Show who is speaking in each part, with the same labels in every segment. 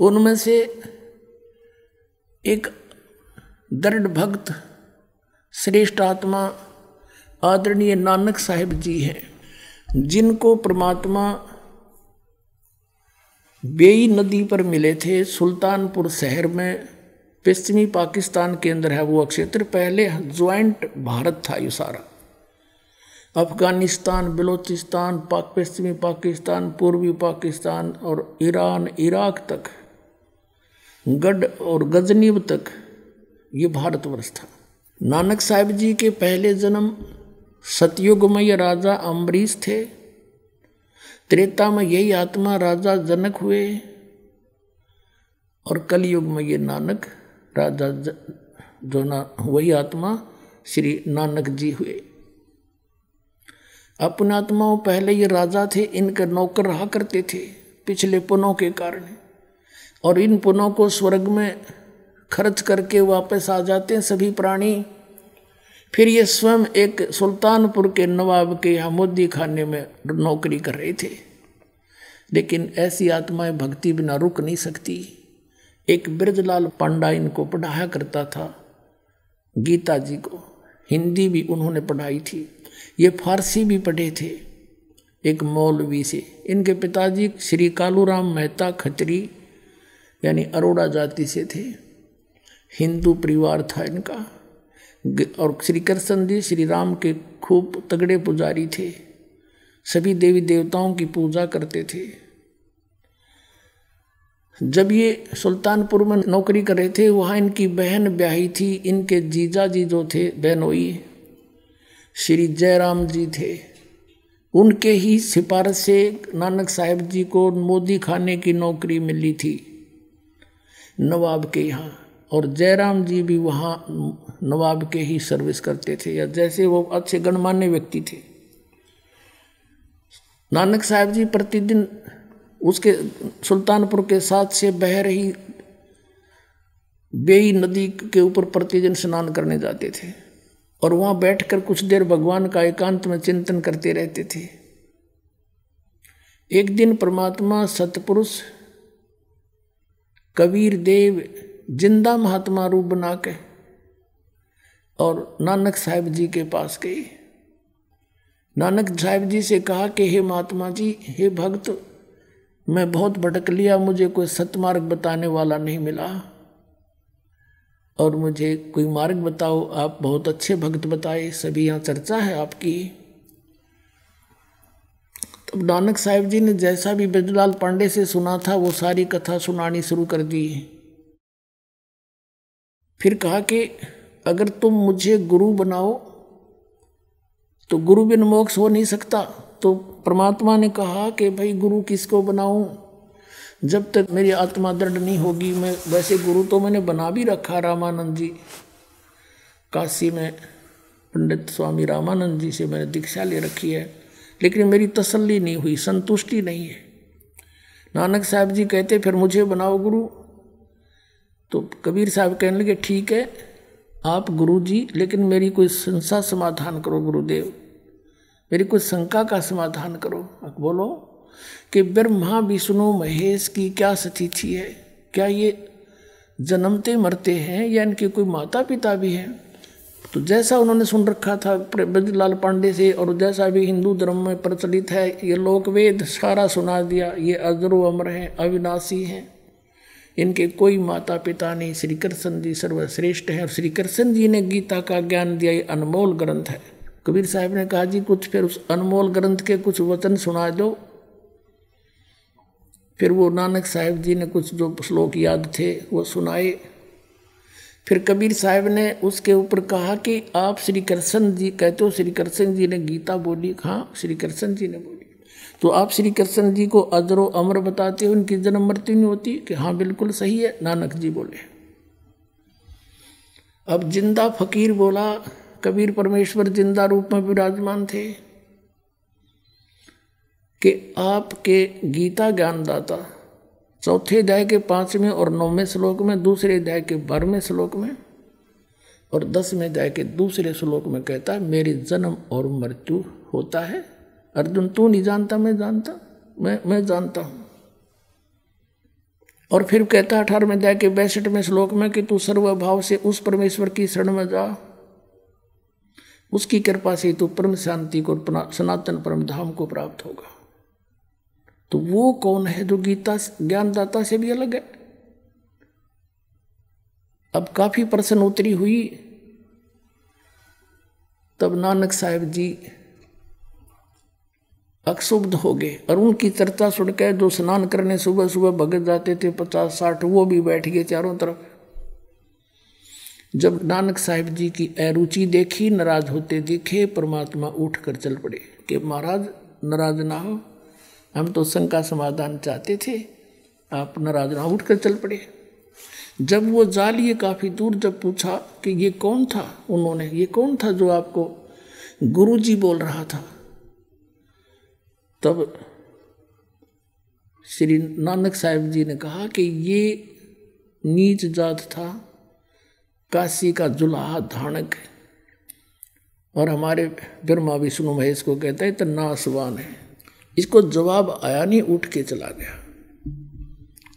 Speaker 1: उनमें से एक दृढ़ भक्त श्रेष्ठ आत्मा आदरणीय नानक साहिब जी हैं, जिनको परमात्मा बेई नदी पर मिले थे। सुल्तानपुर शहर में, पश्चिमी पाकिस्तान के अंदर है वो क्षेत्र पहले ज्वाइंट भारत था ये सारा। अफ़गानिस्तान, बलूचिस्तान पाक पश्चिमी पाकिस्तान, पूर्वी पाकिस्तान और ईरान, इराक तक गढ़ और गजनीब तक ये भारतवर्ष था। नानक साहिब जी के पहले जन्म सतयुगमय राजा अम्बरीश थे। त्रेता में यही आत्मा राजा जनक हुए और कलयुग में ये नानक राजा जो ना, वही आत्मा श्री नानक जी हुए। अपने आत्माओं पहले ये राजा थे, इनके नौकर रहा करते थे पिछले पुनों के कारण। और इन पुनों को स्वर्ग में खर्च करके वापस आ जाते हैं सभी प्राणी। फिर ये स्वयं एक सुल्तानपुर के नवाब के यहाँ मोदी खाने में नौकरी कर रहे थे। लेकिन ऐसी आत्माएँ भक्ति बिना रुक नहीं सकती। एक ब्रजलाल पांडा इनको पढ़ाया करता था। गीता जी को। हिंदी भी उन्होंने पढ़ाई थी। ये फारसी भी पढ़े थे। एक मौलवी से। इनके पिताजी श्री कालूराम मेहता खत्री यानी अरोड़ा जाति से थे। हिंदू परिवार था इनका। और श्री कृष्ण जी श्री राम के खूब तगड़े पुजारी थे। सभी देवी देवताओं की पूजा करते थे। जब ये सुल्तानपुर में नौकरी कर रहे थे, वहाँ इनकी बहन ब्याही थी। इनके जीजा जी जो थे बहनोई श्री जयराम जी थे। उनके ही सिफारश से नानक साहेब जी को मोदी खाने की नौकरी मिली थी। नवाब के यहाँ। और जयराम जी भी वहाँ नवाब के ही सर्विस करते थे, या जैसे वो अच्छे गणमान्य व्यक्ति थे। नानक साहब जी प्रतिदिन उसके, सुल्तानपुर के साथ से बह रही बेई नदी के ऊपर प्रतिदिन स्नान करने जाते थे। और वहाँ बैठकर कुछ देर भगवान का एकांत में चिंतन करते रहते थे। एक दिन परमात्मा सतपुरुष कबीर देव ज़िंदा महात्मा रूप बना के और नानक साहिब जी के पास गए नानक साहिब जी से कहा कि, हे महात्मा जी, हे भक्त, मैं बहुत भटक लिया, मुझे कोई सतमार्ग बताने वाला नहीं मिला। और मुझे कोई मार्ग बताओ, आप बहुत अच्छे भक्त बताए, सभी यहाँ चर्चा है आपकी। नानक साहिब जी ने जैसा भी ब्रजलाल पांडे से सुना था, वो सारी कथा सुनानी शुरू कर दी फिर कहा कि, अगर तुम मुझे गुरु बनाओ तो गुरु बिन मोक्ष हो नहीं सकता। तो परमात्मा ने कहा कि, भाई, गुरु किसको बनाऊँ? जब तक मेरी आत्मा दृढ़ नहीं होगी, मैं, वैसे गुरु तो मैंने बना भी रखा रामानंद जी। काशी में पंडित स्वामी रामानंद जी से मैंने दीक्षा ले रखी है। लेकिन मेरी तसल्ली नहीं हुई, संतुष्टि नहीं है। नानक साहब जी कहते, फिर मुझे बनाओ गुरु। तो कबीर साहब कहने लगे, ठीक है, आप गुरु जी लेकिन मेरी कोई संसा समाधान करो, गुरुदेव। मेरी कोई शंका का समाधान करो। बोलो कि ब्रह्मा विष्णु महेश की क्या स्थिति है? क्या ये जन्मते मरते हैं या इनके कोई माता पिता भी हैं? तो जैसा उन्होंने सुन रखा था ब्रजलाल पांडे से, और जैसा भी हिंदू धर्म में प्रचलित है, ये लोक वेद सारा सुना दिया, ये अजरो अमर हैं, अविनाशी हैं। इनके कोई माता पिता नहीं श्री कृष्ण जी सर्वश्रेष्ठ हैं, और श्री कृष्ण जी ने गीता का ज्ञान दिया, ये अनमोल ग्रंथ है। कबीर साहब ने कहा, जी, कुछ फिर उस अनमोल ग्रंथ के कुछ वचन सुना दो। फिर वो नानक साहिब जी ने कुछ जो श्लोक याद थे, वो सुनाए। फिर कबीर साहब ने उसके ऊपर कहा कि आप श्री कृष्ण जी, कहते हो श्री कृष्ण जी ने गीता बोली। हाँ श्री कृष्ण जी ने बोली। तो आप श्री कृष्ण जी को अजरो अमर बताते हो उनकी जन्म मृत्यु नहीं होती, कि हाँ बिल्कुल सही है, नानक जी बोले। अब ज़िंदा फकीर बोला, कबीर परमेश्वर ज़िंदा रूप में विराजमान थे, कि आपके गीता ज्ञानदाता चौथे अध्याय के पाँचवें और नौवें श्लोक में, दूसरे अध्याय के बारहवें श्लोक में और दसवें अध्याय के दूसरे श्लोक में कहता है, मेरे जन्म और मृत्यु होता है। अर्जुन, तू नहीं जानता, मैं जानता, मैं मैं जानता हूँ। और फिर कहता है अठारहवें अध्याय के बैसठवें श्लोक में कि, तू सर्वभाव से उस परमेश्वर की शरण में जा। उसकी कृपा से तू परम शांति को सनातन परम धाम को प्राप्त होगा। तो वो कौन है जो गीता ज्ञानदाता से भी अलग है? अब काफ़ी प्रश्न उतरी हुई। तब नानक साहेब जी अक्षुब्ध हो गए। और उनकी चर्चा सुनकर जो स्नान करने सुबह सुबह भगत जाते थे पचास साठ वो भी बैठ गए चारों तरफ़। जब नानक साहिब जी की अरुचि देखी, नाराज़ होते दिखे, परमात्मा उठ कर चल पड़े कि महाराज, नाराज़ ना हो। हम तो शंका समाधान चाहते थे। आप नाराज़ ना उठ कर चल पड़े। जब वो जा लिए काफ़ी दूर जब पूछा कि ये कौन था? उन्होंने, ये कौन था जो आपको गुरु जी बोल रहा था? तब श्री नानक साहिब जी ने कहा कि ये नीच जात था, काशी का जुलाहा धानक है। और हमारे ब्रह्मा विष्णु महेश को कहते हैं तो नासवान है। इसको जवाब आया नहीं, उठ के चला गया।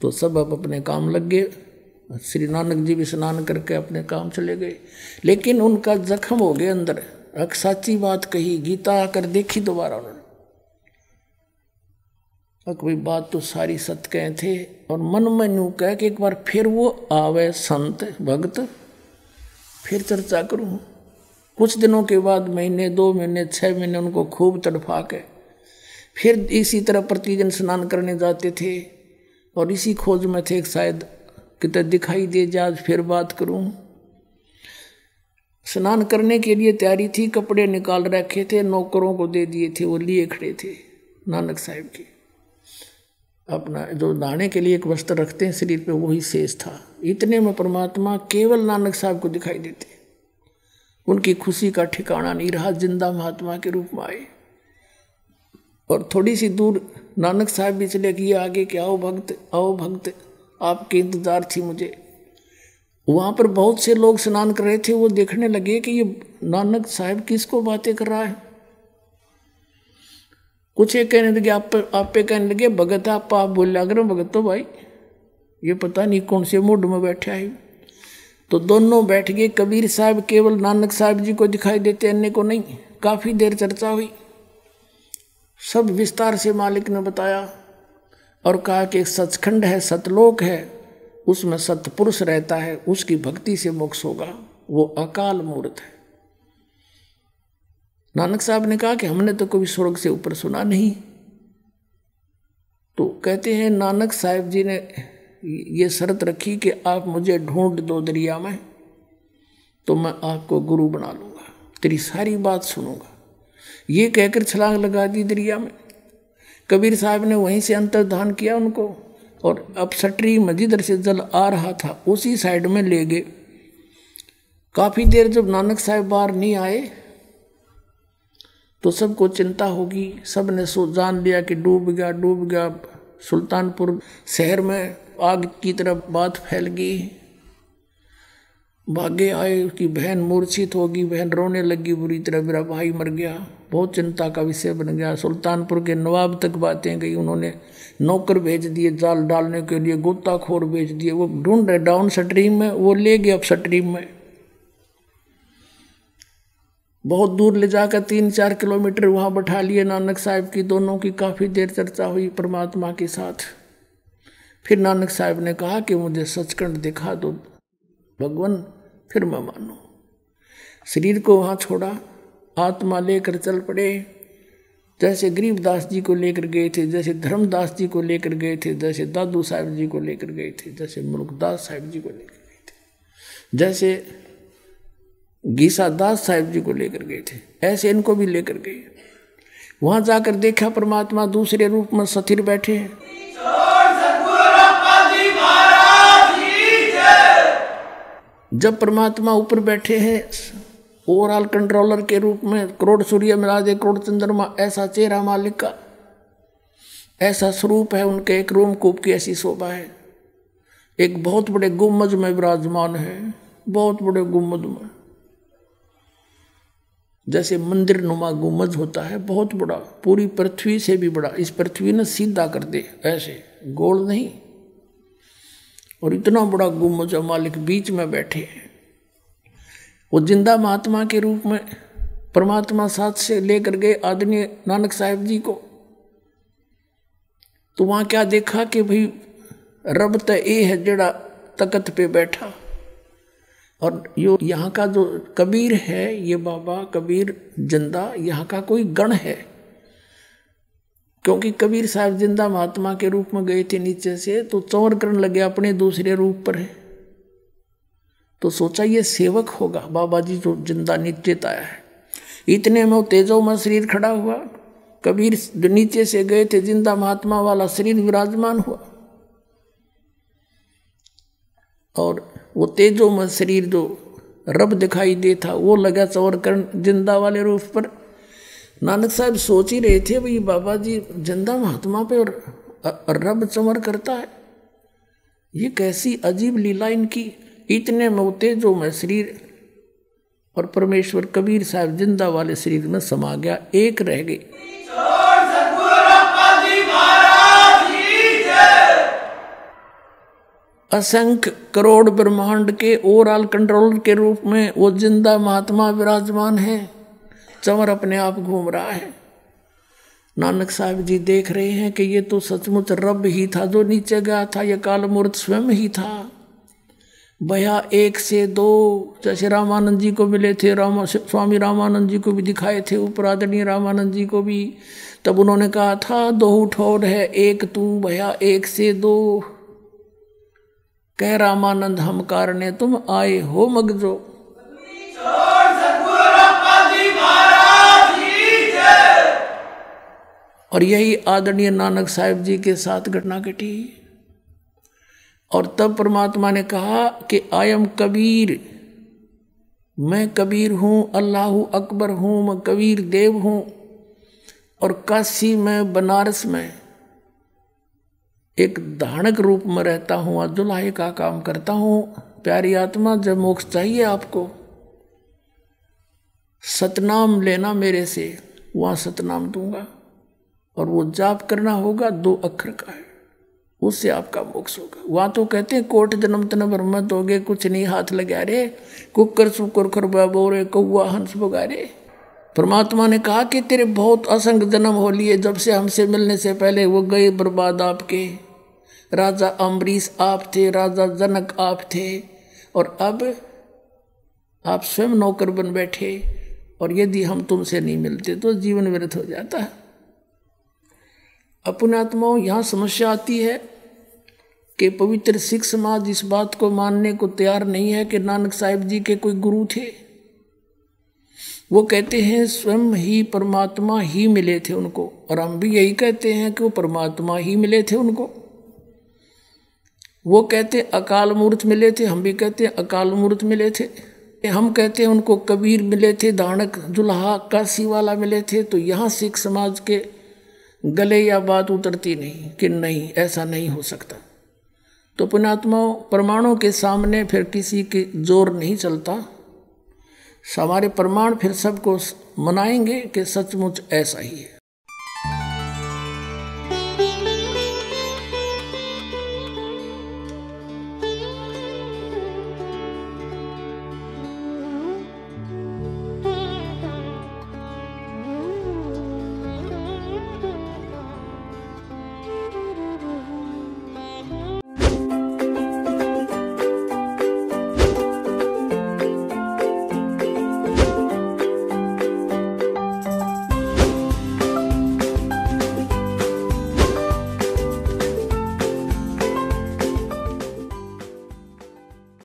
Speaker 1: तो सब अब अपने काम लग गए। श्री नानक जी भी स्नान करके अपने काम चले गए। लेकिन उनका जख्म हो गया अंदर। अक साची बात कही, गीता आकर देखी दोबारा उन्होंने। कोई बात तो सारी सत कहे थे, और मन में यूँ कह के एक बार फिर वो आवे संत, भक्त, फिर चर्चा करूँ। कुछ दिनों के बाद महीने, दो महीने छः महीने उनको खूब तड़फा के फिर इसी तरह प्रतिदिन स्नान करने जाते थे और इसी खोज में थे शायद कितने दिखाई दे जा फिर बात करूँ। स्नान करने के लिए तैयारी थी, कपड़े निकाल रखे थे, नौकरों को दे दिए थे, वो लिए खड़े थे नानक साहब के। अपना जो नहाने के लिए एक वस्त्र रखते हैं, शरीर पे वही शेष था। इतने में परमात्मा केवल नानक साहब को दिखाई देते। उनकी खुशी का ठिकाना नहीं रहा, ज़िंदा महात्मा के रूप में आए। और थोड़ी सी दूर नानक साहब भी चले गए आगे कि आओ भक्त आओ भक्त, आपके इंतज़ार थी मुझे। वहाँ पर बहुत से लोग स्नान कर रहे थे, वो देखने लगे कि ये नानक साहब किसको बातें कर रहा है। कुछ एक कहने लगे, आप पे आप पे कहने लगे, भगत आप आप बोल अगर भगत तो भाई, ये पता नहीं कौन से मूड में बैठा है। तो दोनों बैठ गए, कबीर साहब केवल नानक साहब जी को दिखाई देते, अन्य को नहीं, काफ़ी देर चर्चा हुई। सब विस्तार से मालिक ने बताया और कहा कि एक सचखंड है, सतलोक है, उसमें सतपुरुष रहता है, उसकी भक्ति से मोक्ष होगा, वो अकाल मूर्त है। नानक साहब ने कहा कि हमने तो कभी स्वर्ग से ऊपर सुना नहीं। तो कहते हैं, नानक साहब जी ने ये शर्त रखी कि आप मुझे ढूंढ दो दरिया में तो मैं आपको गुरु बना लूँगा, तेरी सारी बात सुनूँगा। ये कहकर छलांग लगा दी दरिया में। कबीर साहब ने वहीं से अंतर्धान किया उनको और अब सटरी मजिदर से जल आ रहा था, उसी साइड में ले गए। काफ़ी देर जब नानक साहब बाहर नहीं आए तो सबको चिंता होगी। सबने सो जान लिया कि डूब गया डूब गया। सुल्तानपुर शहर में आग की तरफ़ बात फैल गई। भागे आए उसकी बहन मूर्छित होगी, बहन रोने लगी, बुरी तरह मेरा भाई मर गया। बहुत चिंता का विषय बन गया। सुल्तानपुर के नवाब तक बातें गई। उन्होंने नौकर भेज दिए, जाल डालने के लिए गोताखोर भेज दिए। वो ढूंढ रहे डाउन स्ट्रीम में, वो ले गए अब स्ट्रीम में। बहुत दूर ले जाकर तीन चार किलोमीटर वहाँ बैठा लिए नानक साहब की। दोनों की काफ़ी देर चर्चा हुई परमात्मा के साथ। फिर नानक साहब ने कहा कि मुझे सचखंड दिखा दो। भगवान फिर मैं मानू। शरीर को वहाँ छोड़ा, आत्मा लेकर चल पड़े। जैसे गरीबदास जी को लेकर गए थे, जैसे धर्मदास जी को लेकर गए थे, जैसे दादू साहब जी को लेकर गए थे, जैसे मुल्कदास साहब जी को लेकर गए थे। जैसे गीसा दास साहेब जी को लेकर गए थे, ऐसे इनको भी लेकर गए। वहाँ जाकर देखा परमात्मा दूसरे रूप में सथिर बैठे हैं। जब परमात्मा ऊपर बैठे हैं, ओवरऑल कंट्रोलर के रूप में, करोड़ सूर्य मिराज करोड़ चंद्रमा, ऐसा चेहरा मालिक का, ऐसा स्वरूप है उनके एक रोम कूप की ऐसी शोभा है। एक बहुत बड़े गुम्मज में विराजमान है, बहुत बड़े गुम्मज में। जैसे मंदिर नुमा गुमज होता है, बहुत बड़ा, पूरी पृथ्वी से भी बड़ा, इस पृथ्वी ने सीधा कर दे ऐसे, गोल नहीं। और इतना बड़ा गुम्बज मालिक बीच में बैठे हैं। वो ज़िंदा महात्मा के रूप में परमात्मा साथ से लेकर गए आदरणीय नानक साहेब जी को। तो वहाँ क्या देखा कि भाई रब तो ये है जड़ा तकत पे बैठा। और यो यहाँ का जो कबीर है, ये बाबा कबीर ज़िंदा यहाँ का कोई गण है। क्योंकि कबीर साहब ज़िंदा महात्मा के रूप में गए थे नीचे से तो चौर करने लगे अपने दूसरे रूप पर है। तो सोचा ये सेवक होगा, बाबा जी जो ज़िंदा नीचे आया है। इतने में तेजो में शरीर खड़ा हुआ। कबीर नीचे से गए थे, ज़िंदा महात्मा वाला शरीर विराजमान हुआ। और वो तेजो में शरीर जो रब दिखाई दे था, वो लगा चौर कर्ण ज़िंदा वाले रूप पर। नानक साहब सोच ही रहे थे भाई, बाबा जी ज़िंदा महात्मा पे और रब चमर करता है। ये कैसी अजीब लीला इनकी। इतने में जो मैं शरीर और परमेश्वर कबीर साहब ज़िंदा वाले शरीर में समा गया, एक रह गई। असंख्य करोड़ ब्रह्मांड के ओवरऑल कंट्रोलर के रूप में वो ज़िंदा महात्मा विराजमान है। चंवर अपने आप घूम रहा है। नानक साहब जी देख रहे हैं कि ये तो सचमुच रब ही था, जो नीचे गया था, ये काल मूर्त स्वयं ही था। भया एक से दो जैसे रामानंद जी को मिले थे, राम, स्वामी रामानंद जी को भी दिखाए थे आदरणीय रामानंद जी को भी। तब उन्होंने कहा, था, दो ठोर है, एक तू, भया एक से दो। कह रामानंद, हम कारण तुम आए हो मगजो। और यही आदरणीय नानक साहिब जी के साथ घटना घटी। और तब परमात्मा ने कहा कि आयम कबीर मैं कबीर हूँ, अल्लाह अकबर हूँ, मैं कबीर देव हूँ, और काशी में, बनारस में एक धानक रूप में रहता हूँ अजुलाहे का काम करता हूँ। प्यारी आत्मा, जब मोक्ष चाहिए आपको, सतनाम लेना मेरे से, वहाँ सतनाम दूँगा। और वो जाप करना होगा, दो अक्षर का है। उससे आपका मोक्ष होगा। वहाँ तो कहते हैं, कोट जन्म तन ब्रह्मत हो गए कुछ नहीं हाथ लगा रे। कुकर सुकर खर बोरे कौआ हंस बगारे परमात्मा ने कहा कि तेरे बहुत असंग जन्म हो लिए, जब से हमसे मिलने से पहले वो गए बर्बाद आपके। राजा अम्बरीश आप थे, राजा जनक आप थे, और अब आप स्वयं नौकर बन बैठे, और यदि हम तुमसे नहीं मिलते तो जीवन व्यर्थ हो जाता। है अपने आत्माओं यहाँ समस्या आती है कि पवित्र सिख समाज इस बात को मानने को तैयार नहीं है कि नानक साहिब जी के कोई गुरु थे। वो कहते हैं, स्वयं ही परमात्मा ही मिले थे उनको। और हम भी यही कहते हैं कि वो परमात्मा ही मिले थे उनको। वो कहते, अकाल मूर्त मिले थे। हम भी कहते, अकाल मूर्त मिले थे। हम कहते हैं उनको कबीर मिले थे। दानक जुल्हा काशी वाला मिले थे। तो यहाँ सिख समाज के गले या बात उतरती नहीं कि नहीं, ऐसा नहीं हो सकता। तो पुणात्मा परमाणु के सामने फिर किसी के ज़ोर नहीं चलता। हमारे प्रमाण फिर सबको मनाएँगे कि सचमुच ऐसा ही है।